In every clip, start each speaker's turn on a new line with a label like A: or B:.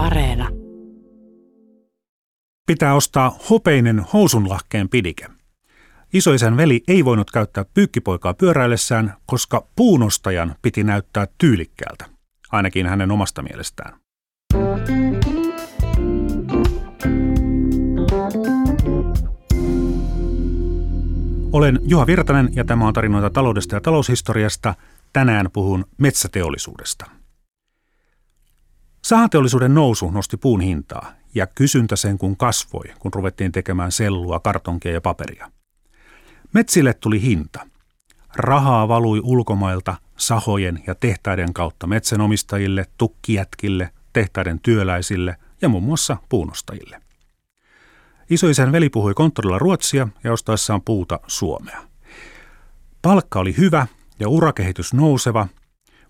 A: Areena.
B: Pitää ostaa hopeinen housunlahkeen pidike. Isoisän veli ei voinut käyttää pyykkipoikaa pyöräillessään, koska puunostajan piti näyttää tyylikkäältä, ainakin hänen omasta mielestään. Olen Juha Virtanen ja tämä on tarinoita taloudesta ja taloushistoriasta. Tänään puhun metsäteollisuudesta. Sahateollisuuden nousu nosti puun hintaa ja kysyntä sen kun kasvoi, kun ruvettiin tekemään sellua, kartonkia ja paperia. Metsille tuli hinta. Rahaa valui ulkomailta sahojen ja tehtaiden kautta metsänomistajille, tukkijätkille, tehtaiden työläisille ja muun muassa puunostajille. Isoisän veli puhui konttorilla ruotsia ja ostaessaan puuta Suomea. Palkka oli hyvä ja urakehitys nouseva,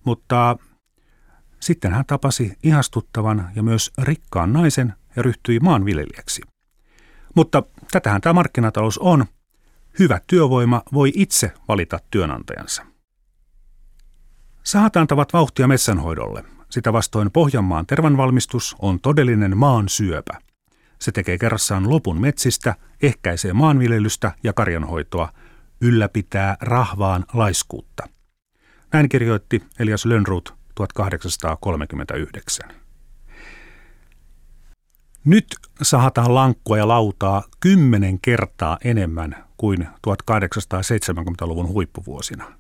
B: mutta sitten hän tapasi ihastuttavan ja myös rikkaan naisen ja ryhtyi maanviljelijäksi. Mutta tätähän tämä markkinatalous on. Hyvä työvoima voi itse valita työnantajansa. Sahat antavat vauhtia metsänhoidolle. Sitä vastoin Pohjanmaan tervanvalmistus on todellinen maan syöpä – se tekee kerrassaan lopun metsistä, ehkäisee maanviljelystä ja karjanhoitoa, ylläpitää rahvaan laiskuutta. Näin kirjoitti Elias Lönnrut 1839. Nyt sahataan lankkua ja lautaa kymmenen kertaa enemmän kuin 1870-luvun huippuvuosina.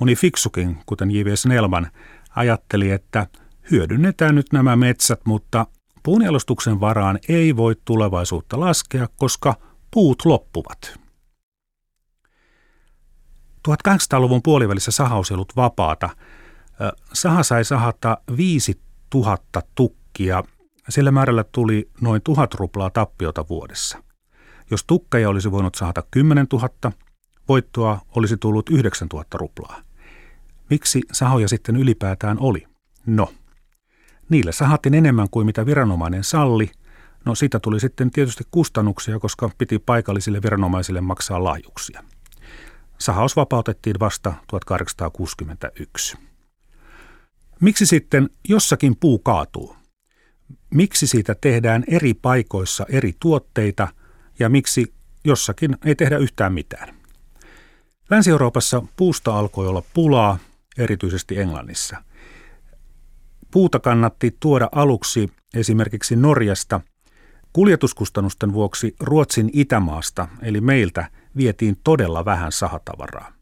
B: Moni fiksukin, kuten J.V. Snellman, ajatteli, että hyödynnetään nyt nämä metsät, mutta Puunjalostuksen varaan ei voi tulevaisuutta laskea, koska puut loppuvat. 1800-luvun puolivälissä sahaus ei ollut vapaata. Saha sai sahata 5000 tukkia. Sillä määrällä tuli noin 1000 ruplaa tappiota vuodessa. Jos tukkeja olisi voinut sahata 10 000, voittoa olisi tullut 9000 ruplaa. Miksi sahoja sitten ylipäätään oli? No, Niille sahattiin enemmän kuin mitä viranomainen salli. No siitä tuli sitten tietysti kustannuksia, koska piti paikallisille viranomaisille maksaa lahjuksia. Sahaus vapautettiin vasta 1861. Miksi sitten jossakin puu kaatuu? Miksi siitä tehdään eri paikoissa eri tuotteita ja miksi jossakin ei tehdä yhtään mitään? Länsi-Euroopassa puusta alkoi olla pulaa, erityisesti Englannissa – Puuta kannatti tuoda aluksi esimerkiksi Norjasta. Kuljetuskustannusten vuoksi Ruotsin Itämaasta, eli meiltä, vietiin todella vähän sahatavaraa.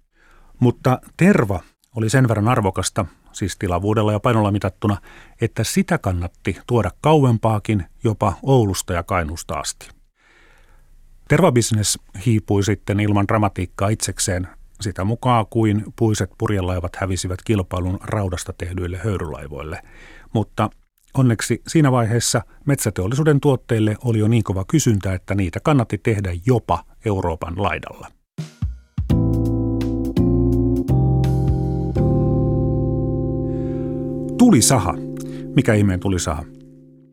B: Mutta terva oli sen verran arvokasta, siis tilavuudella ja painolla mitattuna, että sitä kannatti tuoda kauempaakin jopa Oulusta ja Kainuusta asti. Tervabisnes hiipui sitten ilman dramatiikkaa itsekseen sitä mukaan kuin puiset purjelaivat hävisivät kilpailun raudasta tehdyille höyrylaivoille. Mutta onneksi siinä vaiheessa metsäteollisuuden tuotteille oli jo niin kova kysyntä, että niitä kannatti tehdä jopa Euroopan laidalla. Tulisaha. Mikä ihmeen tulisaha?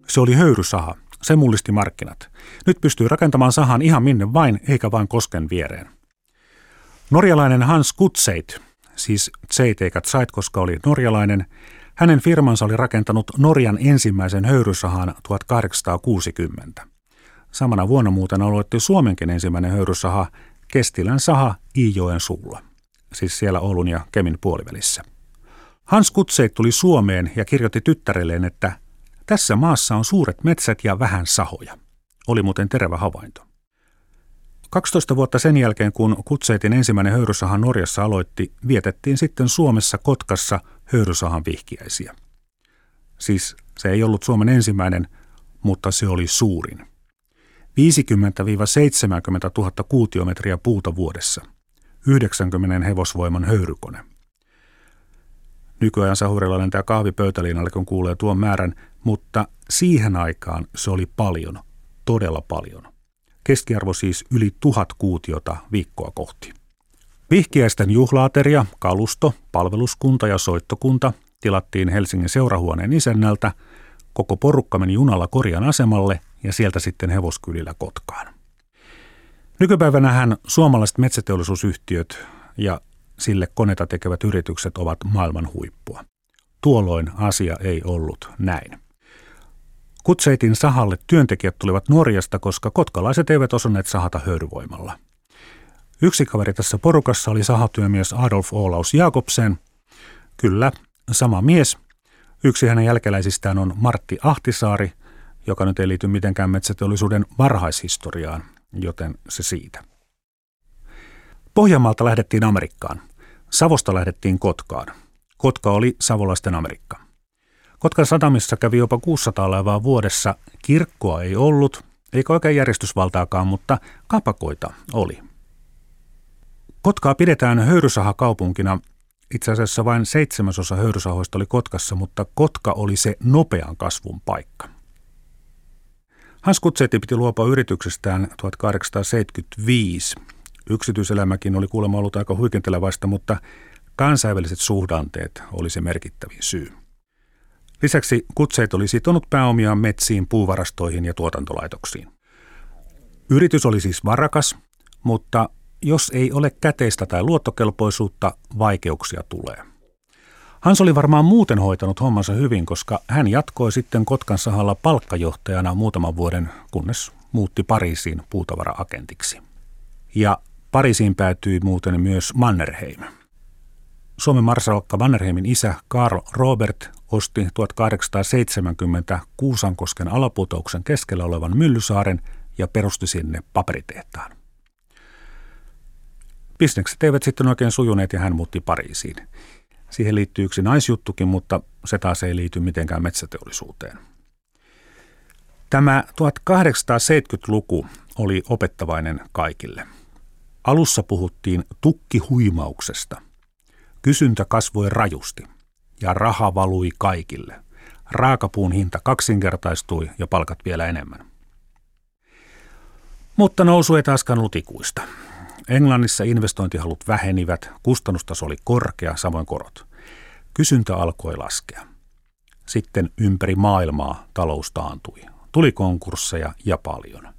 B: Se oli höyrysaha. Se mullisti markkinat. Nyt pystyy rakentamaan sahan ihan minne vain, eikä vain kosken viereen. Norjalainen Hans Kutseit, siis Zeit eikä Zeit, koska oli norjalainen, hänen firmansa oli rakentanut Norjan ensimmäisen höyrysahan 1860. Samana vuonna muuten aloitti Suomenkin ensimmäinen höyrysaha Kestilän saha Iijoen suulla, siis siellä Oulun ja Kemin puolivälissä. Hans Kutseit tuli Suomeen ja kirjoitti tyttärelleen, että tässä maassa on suuret metsät ja vähän sahoja. Oli muuten terävä havainto. 12 vuotta sen jälkeen, kun Kutseitin ensimmäinen höyrysahan Norjassa aloitti, vietettiin sitten Suomessa Kotkassa höyrysahan vihkiäisiä. Siis se ei ollut Suomen ensimmäinen, mutta se oli suurin. 50-70 000 kuutiometriä puuta vuodessa. 90 hevosvoiman höyrykone. Nykyajan sahurilla lentää kahvi pöytäliinalle, kun kuulee tuon määrän, mutta siihen aikaan se oli paljon, todella paljon. Keskiarvo siis yli tuhat kuutiota viikkoa kohti. Vihkiäisten juhlaateria, kalusto, palveluskunta ja soittokunta tilattiin Helsingin seurahuoneen isännältä. Koko porukka meni junalla Korjan asemalle ja sieltä sitten hevoskylillä Kotkaan. Nykypäivänähän suomalaiset metsäteollisuusyhtiöt ja sille koneita tekevät yritykset ovat maailman huippua. Tuolloin asia ei ollut näin. Kutseitin sahalle työntekijät tulivat Norjasta, koska kotkalaiset eivät osanneet sahata höyryvoimalla. Yksi kaveri tässä porukassa oli sahatyömies Adolf Olaus Jakobsen. Kyllä, sama mies. Yksi hänen jälkeläisistään on Martti Ahtisaari, joka nyt ei liity mitenkään metsäteollisuuden varhaishistoriaan, joten se siitä. Pohjanmaalta lähdettiin Amerikkaan. Savosta lähdettiin Kotkaan. Kotka oli savolaisten Amerikka. Kotkan satamissa kävi jopa 600 laivaa vuodessa. Kirkkoa ei ollut, eikä oikein järjestysvaltaakaan, mutta kapakoita oli. Kotkaa pidetään höyrysaha-kaupunkina. Itse asiassa vain seitsemäsosa höyrysahoista oli Kotkassa, mutta Kotka oli se nopean kasvun paikka. Hans Kutsetti piti luopua yrityksestään 1875. Yksityiselämäkin oli kuulemma ollut aika huikentelevaista, mutta kansainväliset suhdanteet oli se merkittävin syy. Lisäksi Kutseit oli sitonut pääomiaan metsiin, puuvarastoihin ja tuotantolaitoksiin. Yritys oli siis varakas, mutta jos ei ole käteistä tai luottokelpoisuutta, vaikeuksia tulee. Hans oli varmaan muuten hoitanut hommansa hyvin, koska hän jatkoi sitten Kotkan sahalla palkkajohtajana muutaman vuoden, kunnes muutti Pariisiin puutavara-agentiksi. Ja Pariisiin päätyi muuten myös Mannerheim. Suomen marsalkka Mannerheimin isä Karl Robert osti 1870 Kuusankosken alaputouksen keskellä olevan Myllysaaren ja perusti sinne paperitehtaan. Bisnekset eivät sitten oikein sujuneet ja hän muutti Pariisiin. Siihen liittyy yksi naisjuttukin, mutta se taas ei liity mitenkään metsäteollisuuteen. Tämä 1870-luku oli opettavainen kaikille. Alussa puhuttiin tukkihuimauksesta. Kysyntä kasvoi rajusti ja raha valui kaikille. Raakapuun hinta kaksinkertaistui ja palkat vielä enemmän. Mutta nousu ei taaskaan ollut ikuista. Englannissa investointihalut vähenivät, kustannustaso oli korkea, samoin korot. Kysyntä alkoi laskea. Sitten ympäri maailmaa talous taantui. Tuli konkursseja ja paljon.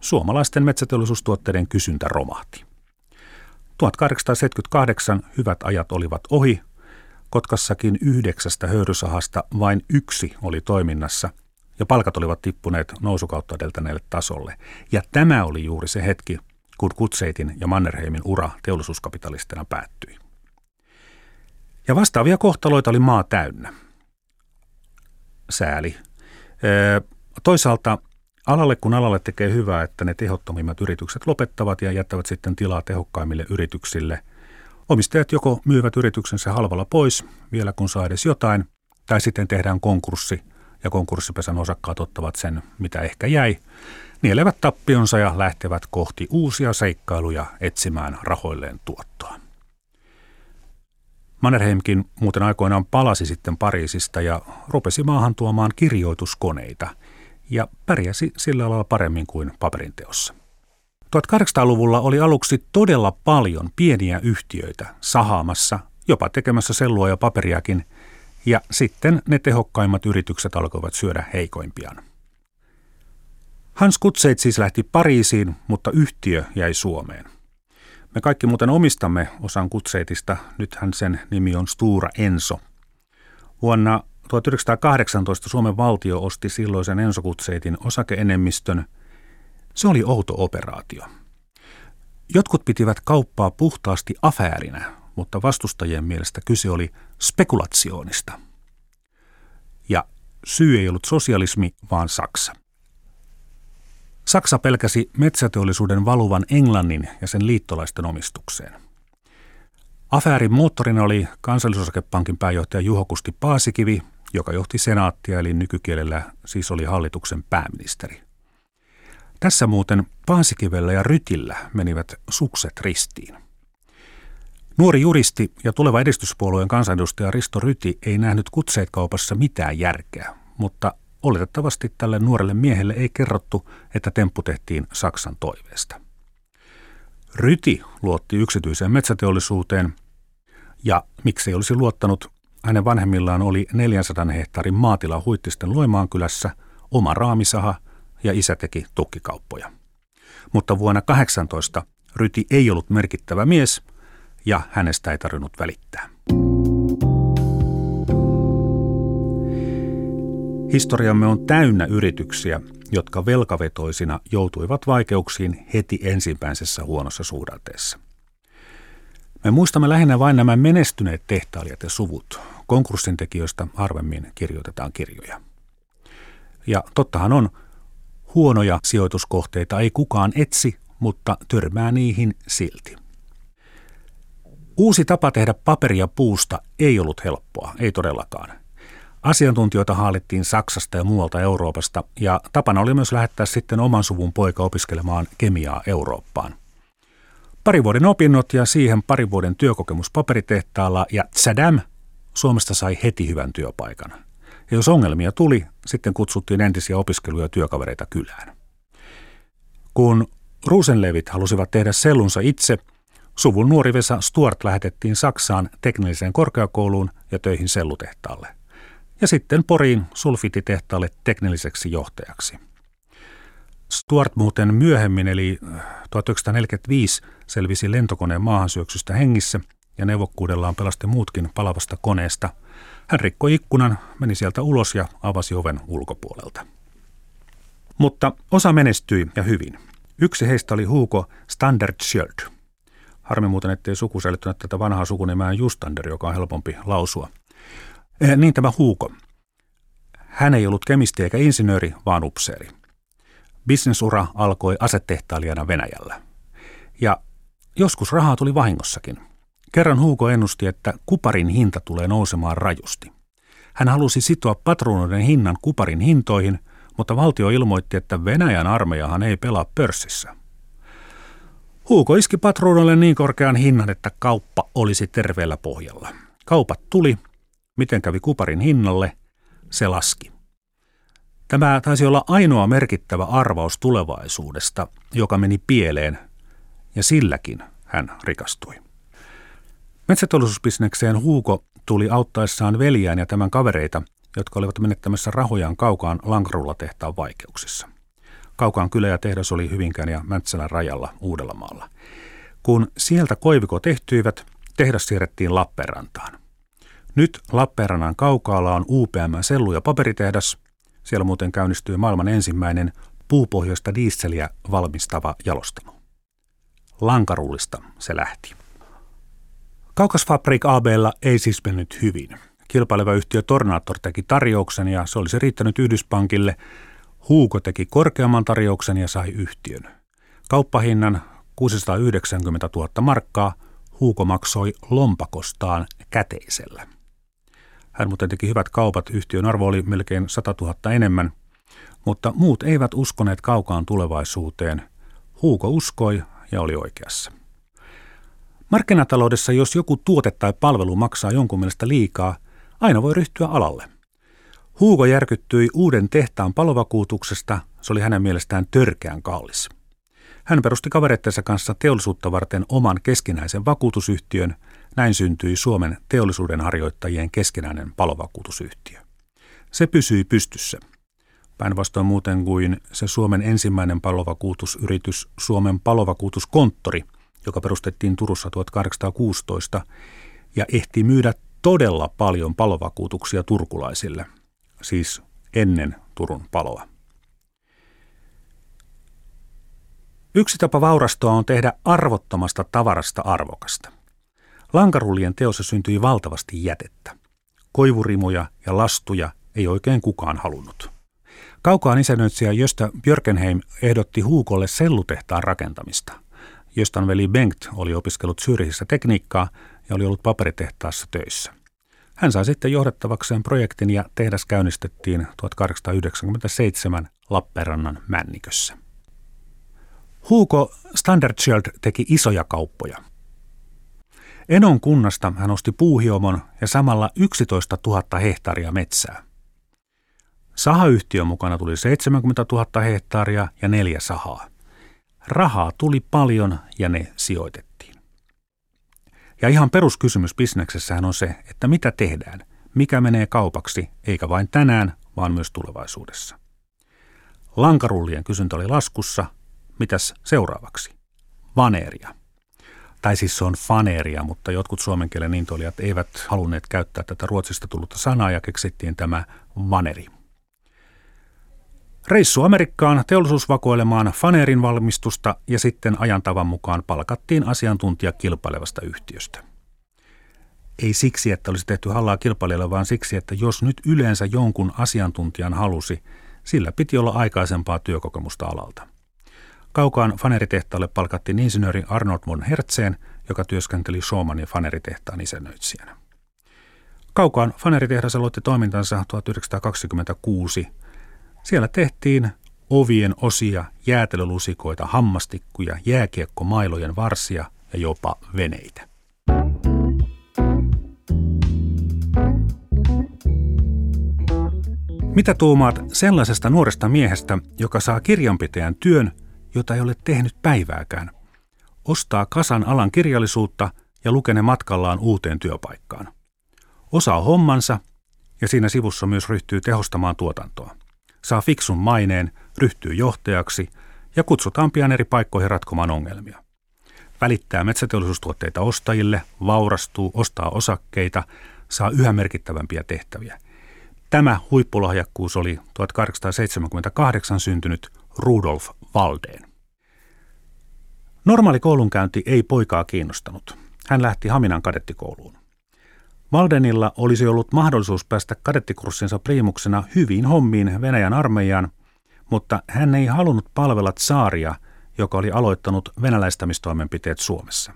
B: Suomalaisten metsäteollisuustuotteiden kysyntä romahti. 1878 hyvät ajat olivat ohi. Kotkassakin yhdeksästä höyrysahasta vain yksi oli toiminnassa ja palkat olivat tippuneet nousukautta edeltäneelle tasolle. Ja tämä oli juuri se hetki, kun Kutseitin ja Mannerheimin ura teollisuuskapitalistina päättyi. Ja vastaavia kohtaloita oli maa täynnä. Sääli. Toisaalta alalle kun alalle tekee hyvää, että ne tehottomimmat yritykset lopettavat ja jättävät sitten tilaa tehokkaimmille yrityksille. Omistajat joko myyvät yrityksensä halvalla pois, vielä kun saa edes jotain, tai sitten tehdään konkurssi ja konkurssipesän osakkaat ottavat sen, mitä ehkä jäi, nielevät tappionsa ja lähtevät kohti uusia seikkailuja etsimään rahoilleen tuottoa. Mannerheimkin muuten aikoinaan palasi sitten Pariisista ja rupesi maahan tuomaan kirjoituskoneita ja pärjäsi sillä lailla paremmin kuin paperinteossa. 1800-luvulla oli aluksi todella paljon pieniä yhtiöitä sahaamassa, jopa tekemässä sellua ja paperiakin, ja sitten ne tehokkaimmat yritykset alkoivat syödä heikoimpiaan. Hans Kutseit siis lähti Pariisiin, mutta yhtiö jäi Suomeen. Me kaikki muuten omistamme osan Kutseitista, nythän sen nimi on Stura Enso. Vuonna 1918 Suomen valtio osti silloisen Enso Kutseitin osakeenemmistön. Se oli outo operaatio. Jotkut pitivät kauppaa puhtaasti afäärinä, mutta vastustajien mielestä kyse oli spekulationista. Ja syy ei ollut sosialismi, vaan Saksa. Saksa pelkäsi metsäteollisuuden valuvan Englannin ja sen liittolaisten omistukseen. Afäärin moottorina oli kansallisosakepankin pääjohtaja Juho Kusti Paasikivi, joka johti senaattia eli nykykielellä siis oli hallituksen pääministeri. Tässä muuten Paasikivellä ja Rytillä menivät sukset ristiin. Nuori juristi ja tuleva edistyspuolueen kansanedustaja Risto Ryti ei nähnyt kutseet kaupassa mitään järkeä, mutta Oletettavasti tälle nuorelle miehelle ei kerrottu, että temppu tehtiin Saksan toiveesta. Ryti luotti yksityiseen metsäteollisuuteen ja miksei olisi luottanut, hänen vanhemmillaan oli 400 hehtaarin maatila Huittisten Loimaankylässä, oma raamisaha ja isä teki tukkikauppoja. Mutta vuonna 18 Ryti ei ollut merkittävä mies ja hänestä ei tarvinnut välittää. Historiamme on täynnä yrityksiä, jotka velkavetoisina joutuivat vaikeuksiin heti ensimmäisessä huonossa suhdanteessa. Me muistamme lähinnä vain nämä menestyneet tehtailijat ja suvut. Konkurssin tekijöistä harvemmin kirjoitetaan kirjoja. Ja tottahan on, huonoja sijoituskohteita ei kukaan etsi, mutta törmää niihin silti. Uusi tapa tehdä paperia puusta ei ollut helppoa, ei todellakaan. Asiantuntijoita haalittiin Saksasta ja muualta Euroopasta ja tapana oli myös lähettää sitten oman suvun poika opiskelemaan kemiaa Eurooppaan. Pari vuoden opinnot ja siihen pari vuoden työkokemus paperitehtaalla ja tsadam, Suomesta sai heti hyvän työpaikan. Ja jos ongelmia tuli, sitten kutsuttiin entisiä opiskeluja ja työkavereita kylään. Kun Ruusenlevit halusivat tehdä sellunsa itse, suvun nuori Vesa Stuart lähetettiin Saksaan teknilliseen korkeakouluun ja töihin sellutehtaalle. Ja sitten Poriin sulfititehtaalle teknilliseksi johtajaksi. Stuart muuten myöhemmin, eli 1945, selvisi lentokoneen maahansyöksystä hengissä ja neuvokkuudellaan pelasti muutkin palavasta koneesta. Hän rikkoi ikkunan, meni sieltä ulos ja avasi oven ulkopuolelta. Mutta osa menestyi ja hyvin. Yksi heistä oli Hugo Standard Harmi muuten, ettei suku tätä vanhaa sukunimeään Justander, joka on helpompi lausua. Eh, niin tämä Huuko. Hän ei ollut kemisti eikä insinööri, vaan upseeri. Bisnesura alkoi asetehtailijana Venäjällä. Ja joskus rahaa tuli vahingossakin. Kerran Huuko ennusti, että kuparin hinta tulee nousemaan rajusti. Hän halusi sitoa patruunoiden hinnan kuparin hintoihin, mutta valtio ilmoitti, että Venäjän armeijahan ei pelaa pörssissä. Huuko iski patruunalle niin korkean hinnan, että kauppa olisi terveellä pohjalla. Kaupat tuli. Miten kävi kuparin hinnalle? Se laski. Tämä taisi olla ainoa merkittävä arvaus tulevaisuudesta, joka meni pieleen, ja silläkin hän rikastui. Metsäteollisuusbisnekseen Huuko tuli auttaessaan veljään ja tämän kavereita, jotka olivat menettämässä rahojaan kaukaan Lankrulla tehtaan vaikeuksissa. Kaukaan kylä ja tehdas oli Hyvinkään ja Mäntsälän rajalla Uudellamaalla. Kun sieltä koiviko tehtyivät, tehdas siirrettiin Lappeenrantaan. Nyt Lappeenrannan kaukaalla on UPM sellu- ja paperitehdas. Siellä muuten käynnistyi maailman ensimmäinen puupohjoista diisseliä valmistava jalostamo. Lankarullista se lähti. Kaukasfabrik ABlla ei siis mennyt hyvin. Kilpaileva yhtiö Tornator teki tarjouksen ja se olisi riittänyt Yhdyspankille. Huuko teki korkeamman tarjouksen ja sai yhtiön. Kauppahinnan 690 000 markkaa Huuko maksoi lompakostaan käteisellä. Hän muuten teki hyvät kaupat, yhtiön arvo oli melkein 100 000 enemmän, mutta muut eivät uskoneet kaukaan tulevaisuuteen. Huuko uskoi ja oli oikeassa. Markkinataloudessa, jos joku tuote tai palvelu maksaa jonkun mielestä liikaa, aina voi ryhtyä alalle. Huuko järkyttyi uuden tehtaan palovakuutuksesta, se oli hänen mielestään törkeän kallis. Hän perusti kavereittensa kanssa teollisuutta varten oman keskinäisen vakuutusyhtiön, näin syntyi Suomen teollisuuden harjoittajien keskinäinen palovakuutusyhtiö. Se pysyi pystyssä. Päinvastoin muuten kuin se Suomen ensimmäinen palovakuutusyritys Suomen palovakuutuskonttori – joka perustettiin Turussa 1816 ja ehti myydä todella paljon palovakuutuksia turkulaisille, siis ennen Turun paloa. Yksi tapa vaurastua on tehdä arvottomasta tavarasta arvokasta. Lankarullien teossa syntyi valtavasti jätettä. Koivurimoja ja lastuja ei oikein kukaan halunnut. Kaukaan isännöitsijä Jöstä Björkenheim ehdotti Huukolle sellutehtaan rakentamista – Jostan veli Bengt oli opiskellut Syrihissä tekniikkaa ja oli ollut paperitehtaassa töissä. Hän sai sitten johdettavakseen projektin ja tehdas käynnistettiin 1897 Lappeenrannan Männikössä. Huuko Standardschild teki isoja kauppoja. Enon kunnasta hän osti puuhiomon ja samalla 11 000 hehtaaria metsää. Sahayhtiön mukana tuli 70 000 hehtaaria ja neljä sahaa. Rahaa tuli paljon ja ne sijoitettiin. Ja ihan peruskysymys bisneksessähän on se, että mitä tehdään, mikä menee kaupaksi, eikä vain tänään, vaan myös tulevaisuudessa. Lankarullien kysyntä oli laskussa. Mitäs seuraavaksi? Vaneeria. Tai siis se on faneeria, mutta jotkut suomen kielen intoilijat eivät halunneet käyttää tätä ruotsista tullutta sanaa ja keksittiin tämä vaneri. Reissu Amerikkaan teollisuusvakoilemaan Fanerin valmistusta ja sitten ajantavan mukaan palkattiin asiantuntija kilpailevasta yhtiöstä. Ei siksi, että olisi tehty hallaa kilpailijalle, vaan siksi, että jos nyt yleensä jonkun asiantuntijan halusi, sillä piti olla aikaisempaa työkokemusta alalta. Kaukaan faneritehtaalle palkattiin insinööri Arnold von Hertzeen, joka työskenteli ja faneritehtaan isännöitsijänä. Kaukaan faneritehdas aloitti toimintansa 1926. Siellä tehtiin ovien osia, jäätelölusikoita, hammastikkuja, jääkiekkomailojen varsia ja jopa veneitä. Mitä tuumaat sellaisesta nuoresta miehestä, joka saa kirjanpitäjän työn, jota ei ole tehnyt päivääkään? Ostaa kasan alan kirjallisuutta ja lukene matkallaan uuteen työpaikkaan. Osaa hommansa ja siinä sivussa myös ryhtyy tehostamaan tuotantoa. Saa fiksun maineen, ryhtyy johtajaksi ja kutsutaan pian eri paikkoihin ratkomaan ongelmia. Välittää metsäteollisuustuotteita ostajille, vaurastuu, ostaa osakkeita, saa yhä merkittävämpiä tehtäviä – Tämä huippulahjakkuus oli 1878 syntynyt Rudolf Valdeen. Normaali koulunkäynti ei poikaa kiinnostanut. Hän lähti Haminan kadettikouluun. Valdenilla olisi ollut mahdollisuus päästä kadettikurssinsa priimuksena hyviin hommiin Venäjän armeijaan, mutta hän ei halunnut palvella saaria, joka oli aloittanut venäläistämistoimenpiteet Suomessa.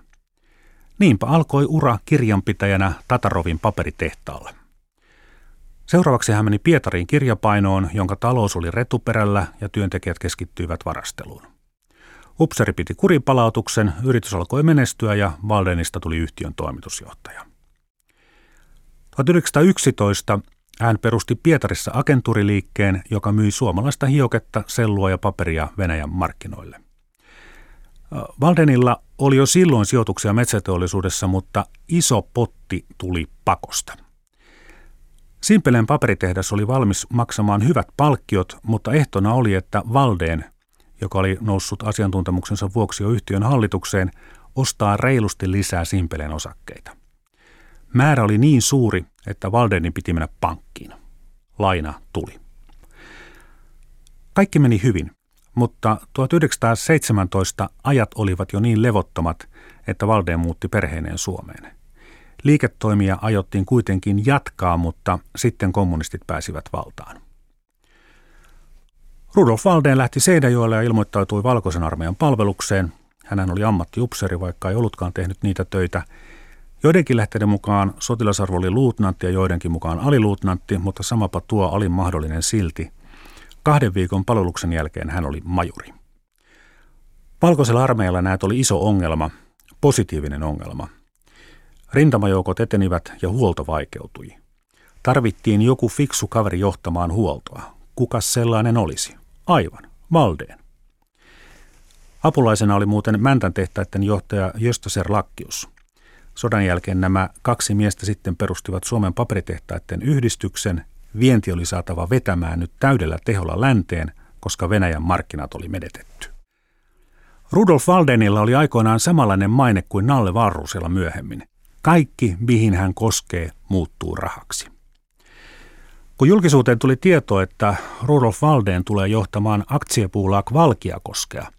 B: Niinpä alkoi ura kirjanpitäjänä Tatarovin paperitehtaalla. Seuraavaksi hän meni Pietariin kirjapainoon, jonka talous oli retuperällä ja työntekijät keskittyivät varasteluun. Upseri piti kuripalautuksen, yritys alkoi menestyä ja Valdenista tuli yhtiön toimitusjohtaja. 1911 hän perusti Pietarissa agenturiliikkeen, joka myi suomalaista hioketta, sellua ja paperia Venäjän markkinoille. Valdenilla oli jo silloin sijoituksia metsäteollisuudessa, mutta iso potti tuli pakosta. Simpelen paperitehdas oli valmis maksamaan hyvät palkkiot, mutta ehtona oli, että Valdeen, joka oli noussut asiantuntemuksensa vuoksi jo yhtiön hallitukseen, ostaa reilusti lisää Simpeleen osakkeita. Määrä oli niin suuri, että Valdenin piti mennä pankkiin. Laina tuli. Kaikki meni hyvin, mutta 1917 ajat olivat jo niin levottomat, että Valdeen muutti perheineen Suomeen. Liiketoimia ajottiin kuitenkin jatkaa, mutta sitten kommunistit pääsivät valtaan. Rudolf Valdeen lähti Seinäjoelle ja ilmoittautui valkoisen armeijan palvelukseen. Hän oli ammattiupseri, vaikka ei ollutkaan tehnyt niitä töitä. Joidenkin lähteiden mukaan sotilasarvo oli luutnantti ja joidenkin mukaan aliluutnantti, mutta samapa tuo alin mahdollinen silti. Kahden viikon palveluksen jälkeen hän oli majuri. Valkoisella armeijalla näet oli iso ongelma, positiivinen ongelma – Rintamajoukot etenivät ja huolto vaikeutui. Tarvittiin joku fiksu kaveri johtamaan huoltoa. Kuka sellainen olisi? Aivan, Valdeen. Apulaisena oli muuten Mäntän tehtaiden johtaja Jöstöser Lakkius. Sodan jälkeen nämä kaksi miestä sitten perustivat Suomen paperitehtaiden yhdistyksen. Vienti oli saatava vetämään nyt täydellä teholla länteen, koska Venäjän markkinat oli menetetty. Rudolf Valdenilla oli aikoinaan samanlainen maine kuin Nalle Varrusella myöhemmin. Kaikki, mihin hän koskee, muuttuu rahaksi. Kun julkisuuteen tuli tieto, että Rudolf Valdeen tulee johtamaan aktiepuulaak Valkiakoskea,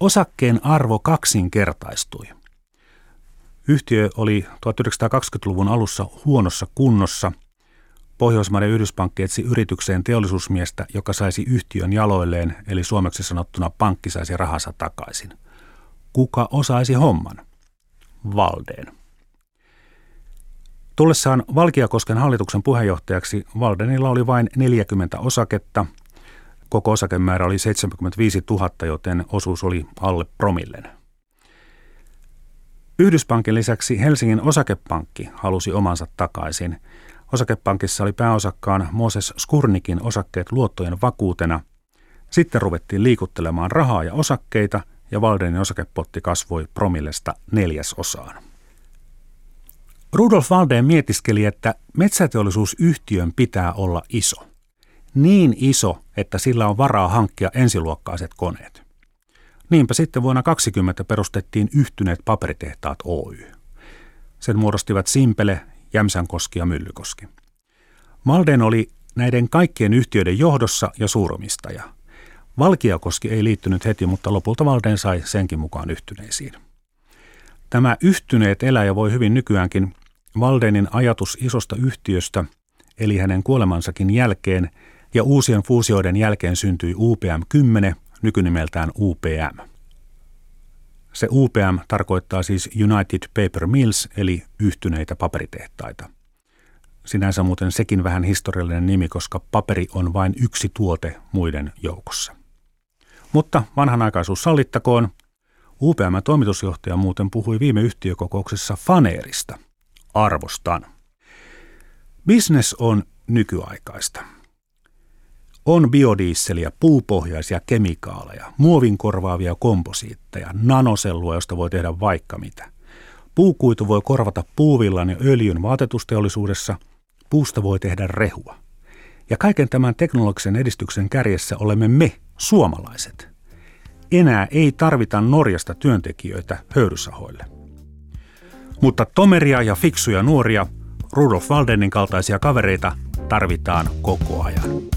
B: osakkeen arvo kaksinkertaistui. Yhtiö oli 1920-luvun alussa huonossa kunnossa. Pohjoismaiden Yhdyspankki etsi yritykseen teollisuusmiestä, joka saisi yhtiön jaloilleen, eli suomeksi sanottuna pankki saisi rahansa takaisin. Kuka osaisi homman? Valdeen. Tullessaan Valkiakosken hallituksen puheenjohtajaksi Valdenilla oli vain 40 osaketta. Koko osakemäärä oli 75 000, joten osuus oli alle promillen. Yhdyspankin lisäksi Helsingin osakepankki halusi omansa takaisin. Osakepankissa oli pääosakkaan Moses Skurnikin osakkeet luottojen vakuutena. Sitten ruvettiin liikuttelemaan rahaa ja osakkeita ja Valdenin osakepotti kasvoi promillesta neljäsosaan. Rudolf Valdeen mietiskeli, että metsäteollisuusyhtiön pitää olla iso. Niin iso, että sillä on varaa hankkia ensiluokkaiset koneet. Niinpä sitten vuonna 2020 perustettiin yhtyneet paperitehtaat Oy. Sen muodostivat Simpele, Jämsänkoski ja Myllykoski. Malden oli näiden kaikkien yhtiöiden johdossa ja suuromistaja. Valkiakoski ei liittynyt heti, mutta lopulta Valden sai senkin mukaan yhtyneisiin. Tämä yhtyneet eläjä voi hyvin nykyäänkin Valdenin ajatus isosta yhtiöstä, eli hänen kuolemansakin jälkeen, ja uusien fuusioiden jälkeen syntyi UPM 10, nykynimeltään UPM. Se UPM tarkoittaa siis United Paper Mills, eli yhtyneitä paperitehtaita. Sinänsä muuten sekin vähän historiallinen nimi, koska paperi on vain yksi tuote muiden joukossa. Mutta vanhanaikaisuus sallittakoon. UPM-toimitusjohtaja muuten puhui viime yhtiökokouksessa faneerista. Arvostan. Business on nykyaikaista. On biodiisseliä, puupohjaisia kemikaaleja, muovin korvaavia komposiitteja, nanosellua, josta voi tehdä vaikka mitä. Puukuitu voi korvata puuvillan ja öljyn vaatetusteollisuudessa, puusta voi tehdä rehua. Ja kaiken tämän teknologisen edistyksen kärjessä olemme me, suomalaiset. Enää ei tarvita Norjasta työntekijöitä höyrysahoille. Mutta tomeria ja fiksuja nuoria, Rudolf Waldenin kaltaisia kavereita tarvitaan koko ajan.